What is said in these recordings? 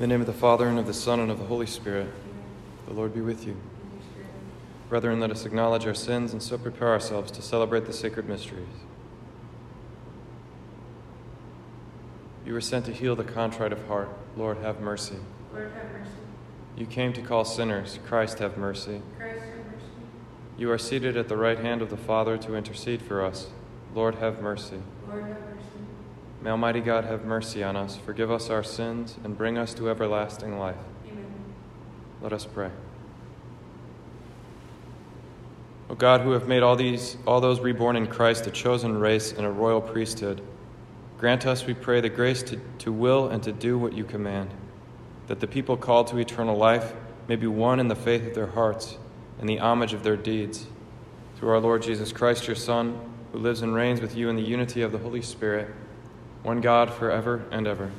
In the name of the Father, and of the Son, and of the Holy Spirit, the Lord be with you. Brethren, let us acknowledge our sins and so prepare ourselves to celebrate the sacred mysteries. You were sent to heal the contrite of heart. Lord, have mercy. Lord, have mercy. You came to call sinners. Christ, have mercy. Christ, have mercy. You are seated at the right hand of the Father to intercede for us. Lord, have mercy. Lord, have mercy. May Almighty God have mercy on us, forgive us our sins, and bring us to everlasting life. Amen. Let us pray. O God, who have made all these all those reborn in Christ a chosen race and a royal priesthood, grant us, we pray, the grace to, to will and to do what you command, that the people called to eternal life may be one in the faith of their hearts and the homage of their deeds. Through our Lord Jesus Christ, your Son, who lives and reigns with you in the unity of the Holy Spirit, one God forever and ever.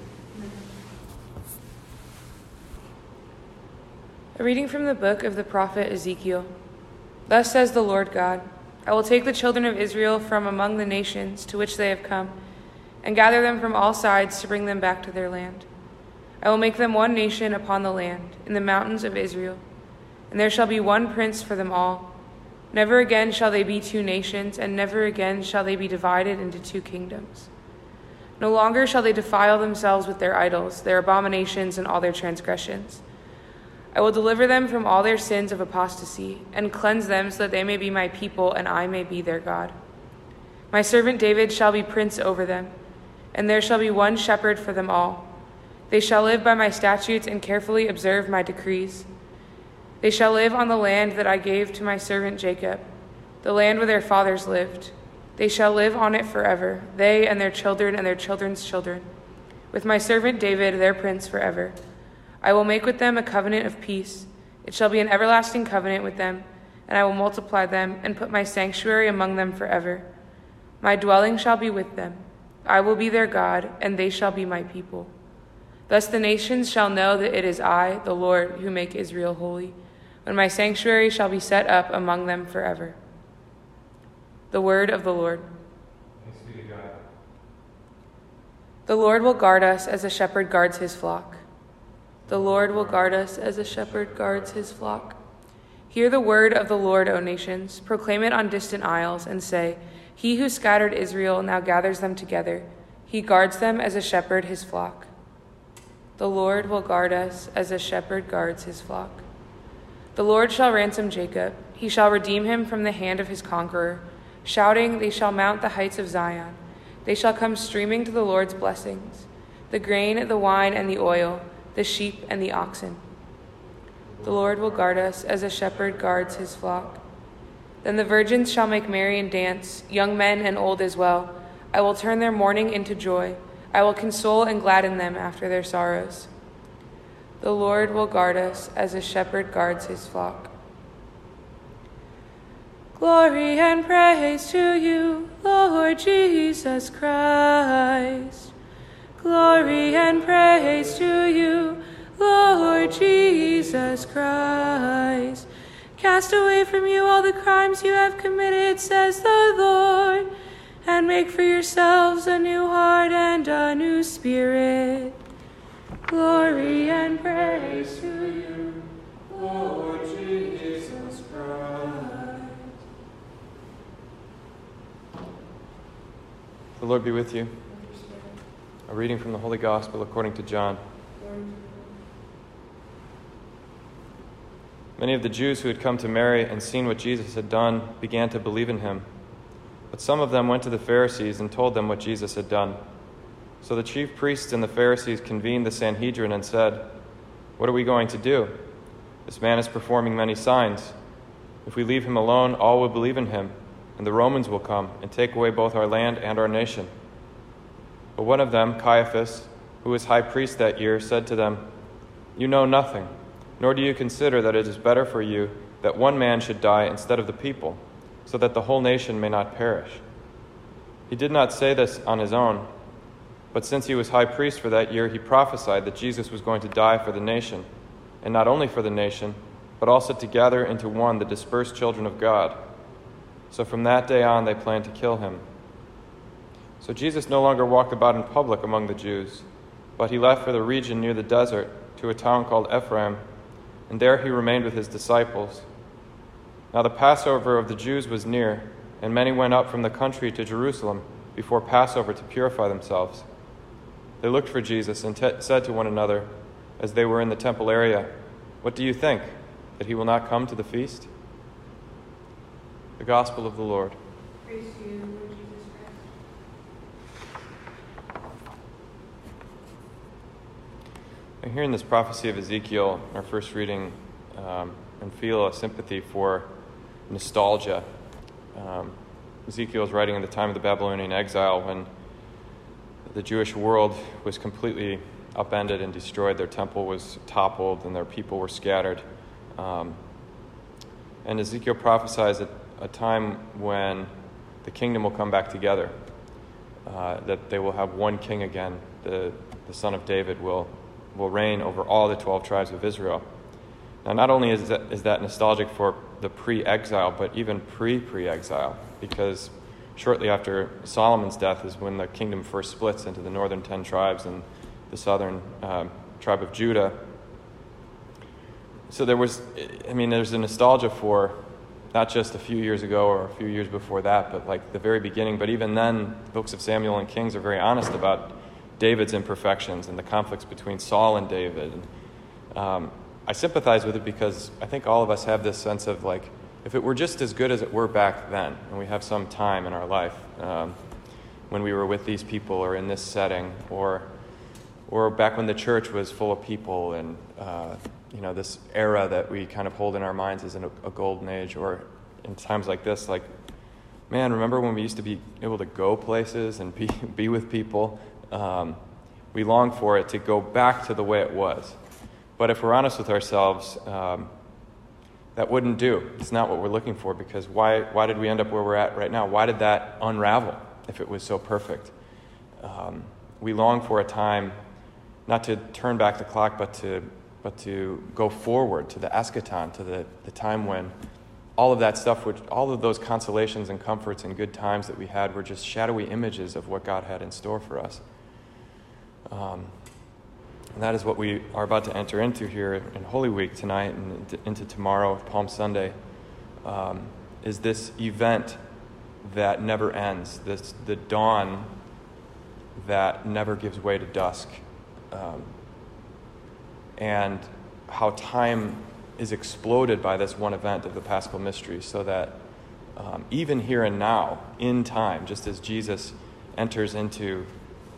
A reading from the book of the prophet Ezekiel. Thus says the Lord God I will take the children of Israel from among the nations to which they have come, and gather them from all sides to bring them back to their land. I will make them one nation upon the land, in the mountains of Israel, and there shall be one prince for them all. Never again shall they be two nations, and never again shall they be divided into two kingdoms. No longer shall they defile themselves with their idols, their abominations, and all their transgressions. I will deliver them from all their sins of apostasy, and cleanse them so that they may be my people, and I may be their God. My servant David shall be prince over them, and there shall be one shepherd for them all. They shall live by my statutes and carefully observe my decrees. They shall live on the land that I gave to my servant Jacob, the land where their fathers lived. They shall live on it forever, they and their children and their children's children, with my servant David, their prince, forever. I will make with them a covenant of peace. It shall be an everlasting covenant with them, and I will multiply them and put my sanctuary among them forever. My dwelling shall be with them. I will be their God, and they shall be my people. Thus the nations shall know that it is I, the Lord, who make Israel holy, when my sanctuary shall be set up among them forever. The word of the Lord. Thanks be to God. The Lord will guard us as a shepherd guards his flock. The Lord will guard us as a shepherd guards his flock. Hear the word of the Lord, O nations. Proclaim it on distant isles, and say, He who scattered Israel now gathers them together. He guards them as a shepherd his flock. The Lord will guard us as a shepherd guards his flock. The Lord shall ransom Jacob. He shall redeem him from the hand of his conqueror. Shouting, they shall mount the heights of Zion. They shall come streaming to the Lord's blessings the grain, the wine, and the oil, the sheep, and the oxen. The Lord will guard us as a shepherd guards his flock. Then the virgins shall make merry and dance, young men and old as well. I will turn their mourning into joy. I will console and gladden them after their sorrows. The Lord will guard us as a shepherd guards his flock. Glory and praise to you, Lord Jesus Christ. Glory and praise to you, Lord Jesus Christ. Cast away from you all the crimes you have committed, says the Lord, and make for yourselves a new heart and a new spirit. Glory and praise The Lord be with you. A reading from the Holy Gospel according to John. Many of the Jews who had come to Mary and seen what Jesus had done began to believe in him. But some of them went to the Pharisees and told them what Jesus had done. So the chief priests and the Pharisees convened the Sanhedrin and said, What are we going to do? This man is performing many signs. If we leave him alone, all will believe in him, and the Romans will come and take away both our land and our nation. But one of them, Caiaphas, who was high priest that year, said to them, You know nothing, nor do you consider that it is better for you that one man should die instead of the people, so that the whole nation may not perish. He did not say this on his own, but since he was high priest for that year, he prophesied that Jesus was going to die for the nation, and not only for the nation, but also to gather into one the dispersed children of God. So from that day on, they planned to kill him. So Jesus no longer walked about in public among the Jews, but he left for the region near the desert to a town called Ephraim, and there he remained with his disciples. Now the Passover of the Jews was near, and many went up from the country to Jerusalem before Passover to purify themselves. They looked for Jesus and said to one another, as they were in the temple area, What do you think? That he will not come to the feast? The Gospel of the Lord. Praise to you, Lord Jesus Christ. And hearing this prophecy of Ezekiel, our first reading, um, and feel a sympathy for nostalgia. Um, Ezekiel is writing in the time of the Babylonian exile when the Jewish world was completely upended and destroyed. Their temple was toppled and their people were scattered. Um, and Ezekiel prophesies at a time when the kingdom will come back together, uh, that they will have one king again. The, the son of David will, will reign over all the 12 tribes of Israel. Now, not only is that, is that nostalgic for the pre exile, but even pre pre exile, because shortly after Solomon's death is when the kingdom first splits into the northern 10 tribes and the southern uh, tribe of Judah. So there was, I mean, there's a nostalgia for not just a few years ago or a few years before that, but like the very beginning. But even then, the books of Samuel and Kings are very honest about David's imperfections and the conflicts between Saul and David. And, um, I sympathize with it because I think all of us have this sense of like, if it were just as good as it were back then, and we have some time in our life um, when we were with these people or in this setting, or or back when the church was full of people and uh, you know this era that we kind of hold in our minds as a, a golden age, or in times like this, like man, remember when we used to be able to go places and be be with people? Um, we long for it to go back to the way it was. But if we're honest with ourselves, um, that wouldn't do. It's not what we're looking for because why, why did we end up where we're at right now? Why did that unravel if it was so perfect? Um, we long for a time not to turn back the clock, but to, but to go forward to the eschaton, to the, the time when all of that stuff, which, all of those consolations and comforts and good times that we had were just shadowy images of what God had in store for us. Um, and that is what we are about to enter into here in Holy Week tonight and into tomorrow, Palm Sunday, um, is this event that never ends, this, the dawn that never gives way to dusk. Um, and how time is exploded by this one event of the Paschal Mystery, so that um, even here and now, in time, just as Jesus enters into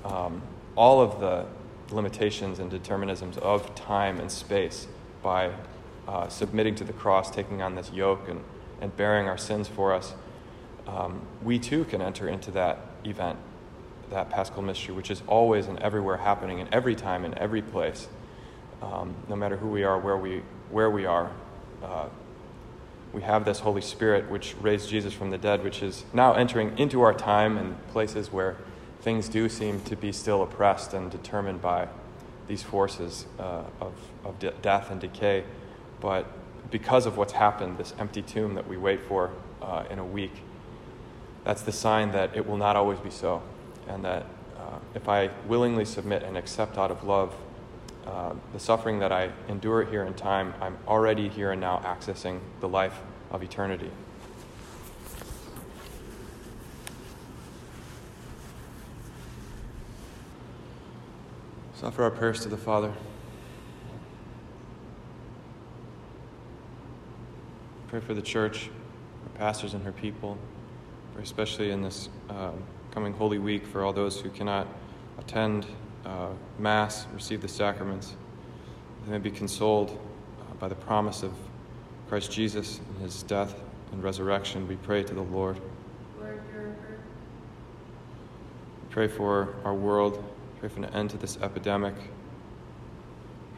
um, all of the limitations and determinisms of time and space by uh, submitting to the cross, taking on this yoke, and, and bearing our sins for us, um, we too can enter into that event, that paschal mystery, which is always and everywhere happening, in every time, in every place, um, no matter who we are, where we, where we are. Uh, we have this Holy Spirit which raised Jesus from the dead, which is now entering into our time and places where things do seem to be still oppressed and determined by these forces uh, of, of de- death and decay. But because of what's happened, this empty tomb that we wait for uh, in a week, that's the sign that it will not always be so. And that uh, if I willingly submit and accept out of love uh, the suffering that I endure here in time, I'm already here and now accessing the life of eternity. offer our prayers to the Father. Pray for the church, our pastors and her people, especially in this uh, coming Holy Week for all those who cannot attend uh, Mass, receive the sacraments. They may be consoled uh, by the promise of Christ Jesus and his death and resurrection. We pray to the Lord. Lord, Pray for our world Pray for an end to this epidemic.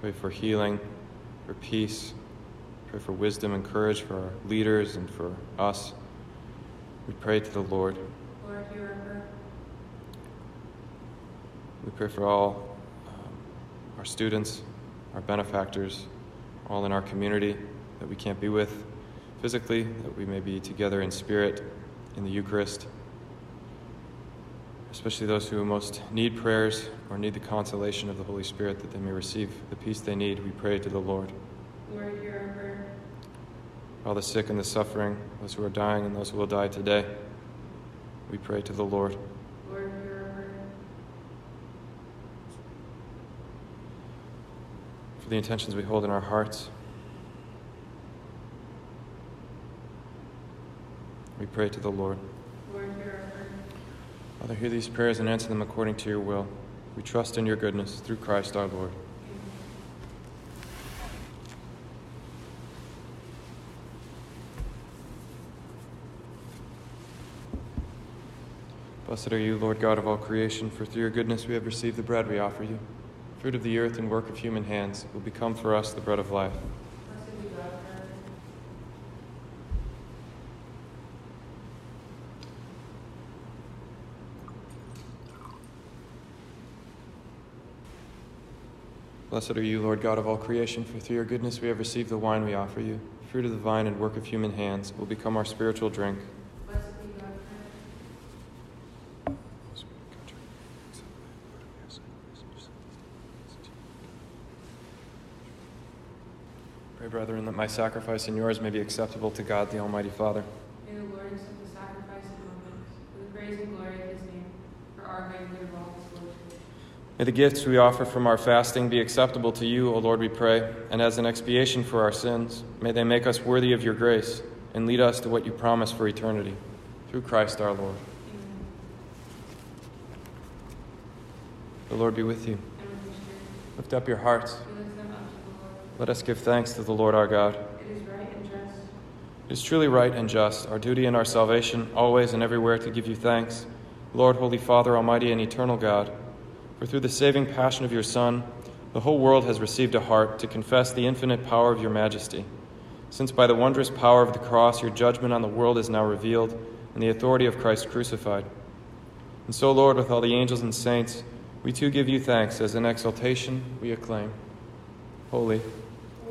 Pray for healing, for peace. Pray for wisdom and courage for our leaders and for us. We pray to the Lord. Lord, hear our prayer. We pray for all um, our students, our benefactors, all in our community that we can't be with physically, that we may be together in spirit in the Eucharist especially those who most need prayers or need the consolation of the Holy Spirit that they may receive the peace they need, we pray to the Lord. Lord, hear our prayer. All the sick and the suffering, those who are dying and those who will die today, we pray to the Lord. Lord, hear our prayer. For the intentions we hold in our hearts, we pray to the Lord. Lord, hear our prayer. Father, hear these prayers and answer them according to your will. We trust in your goodness through Christ our Lord. Blessed are you, Lord God of all creation, for through your goodness we have received the bread we offer you. Fruit of the earth and work of human hands will become for us the bread of life. Blessed are you, Lord God of all creation, for through your goodness we have received the wine we offer you. Fruit of the vine and work of human hands will become our spiritual drink. Blessed be God forever. Pray, brethren, that my sacrifice and yours may be acceptable to God the Almighty Father. May the Lord accept the sacrifice among us for the praise and glory of his name, for our good and good of all his. May the gifts we offer from our fasting be acceptable to you, O Lord, we pray, and as an expiation for our sins, may they make us worthy of your grace and lead us to what you promise for eternity. Through Christ our Lord. Amen. The Lord be with you. And with your Lift up your hearts. we lift them up to the Lord. Let us give thanks to the Lord our God. It is right and just, It is truly right and just, our duty and our salvation, always and everywhere to give you thanks, Lord, Holy Father, Almighty and eternal God. For through the saving passion of your Son, the whole world has received a heart to confess the infinite power of your majesty. Since by the wondrous power of the cross your judgment on the world is now revealed, and the authority of Christ crucified. And so, Lord, with all the angels and saints, we too give you thanks as in exaltation we acclaim. Holy,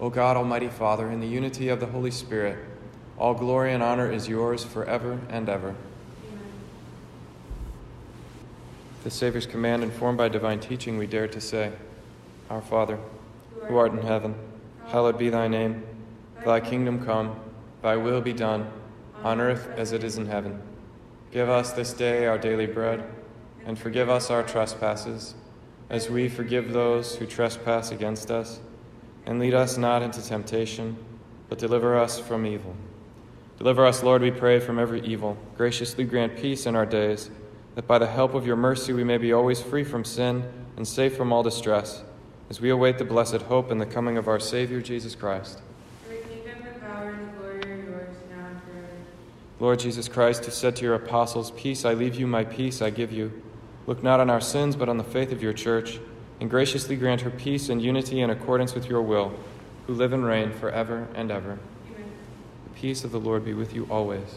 O God, Almighty Father, in the unity of the Holy Spirit, all glory and honor is yours forever and ever. Amen. The Savior's command, informed by divine teaching, we dare to say, Our Father, who art in heaven, hallowed be thy name. Thy kingdom come, Thy will be done, on earth as it is in heaven. Give us this day our daily bread, and forgive us our trespasses, as we forgive those who trespass against us. And lead us not into temptation, but deliver us from evil. Deliver us, Lord, we pray, from every evil. Graciously grant peace in our days, that by the help of your mercy we may be always free from sin and safe from all distress, as we await the blessed hope and the coming of our Savior Jesus Christ. Lord Jesus Christ, who said to your apostles, Peace I leave you, my peace I give you, look not on our sins, but on the faith of your church, and graciously grant her peace and unity in accordance with your will, who live and reign forever and ever. Amen. The peace of the Lord be with you always.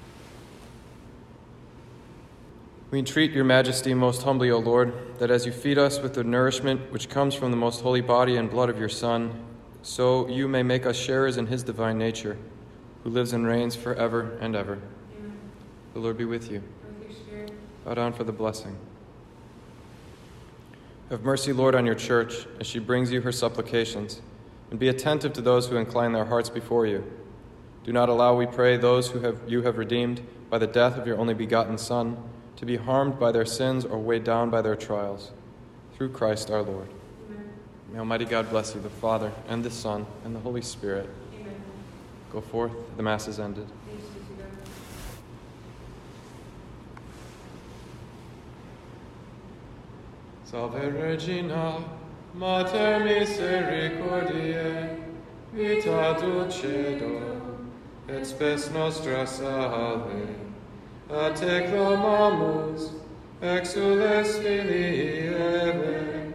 We entreat your majesty most humbly, O Lord, that as you feed us with the nourishment which comes from the most holy body and blood of your Son, so you may make us sharers in his divine nature, who lives and reigns forever and ever. Amen. The Lord be with you. With Bow down for the blessing. Have mercy, Lord, on your church as she brings you her supplications, and be attentive to those who incline their hearts before you. Do not allow, we pray, those who have, you have redeemed by the death of your only begotten Son to be harmed by their sins or weighed down by their trials. Through Christ our Lord. Amen. May Almighty God bless you, the Father, and the Son, and the Holy Spirit. Amen. Go forth, the Mass is ended. Salve Regina, Mater Misericordiae, vita dulcedo, et spes nostra salve a te clamamus, exules filii Eve,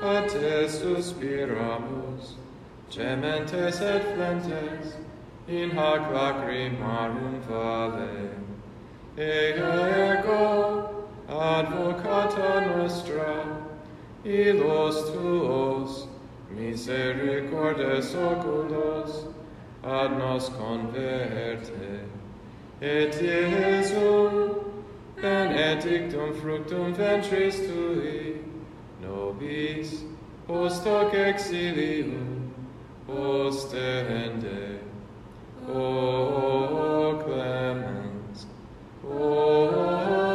a suspiramus, gementes et flentes, in hac lacrimarum vale. Ega ego, advocata nostra, ilos tuos, misericordes oculos, ad nos converte Et Jesum en et fructum ventris tui, nobis, post hoc exilium, ostende. O clemens, O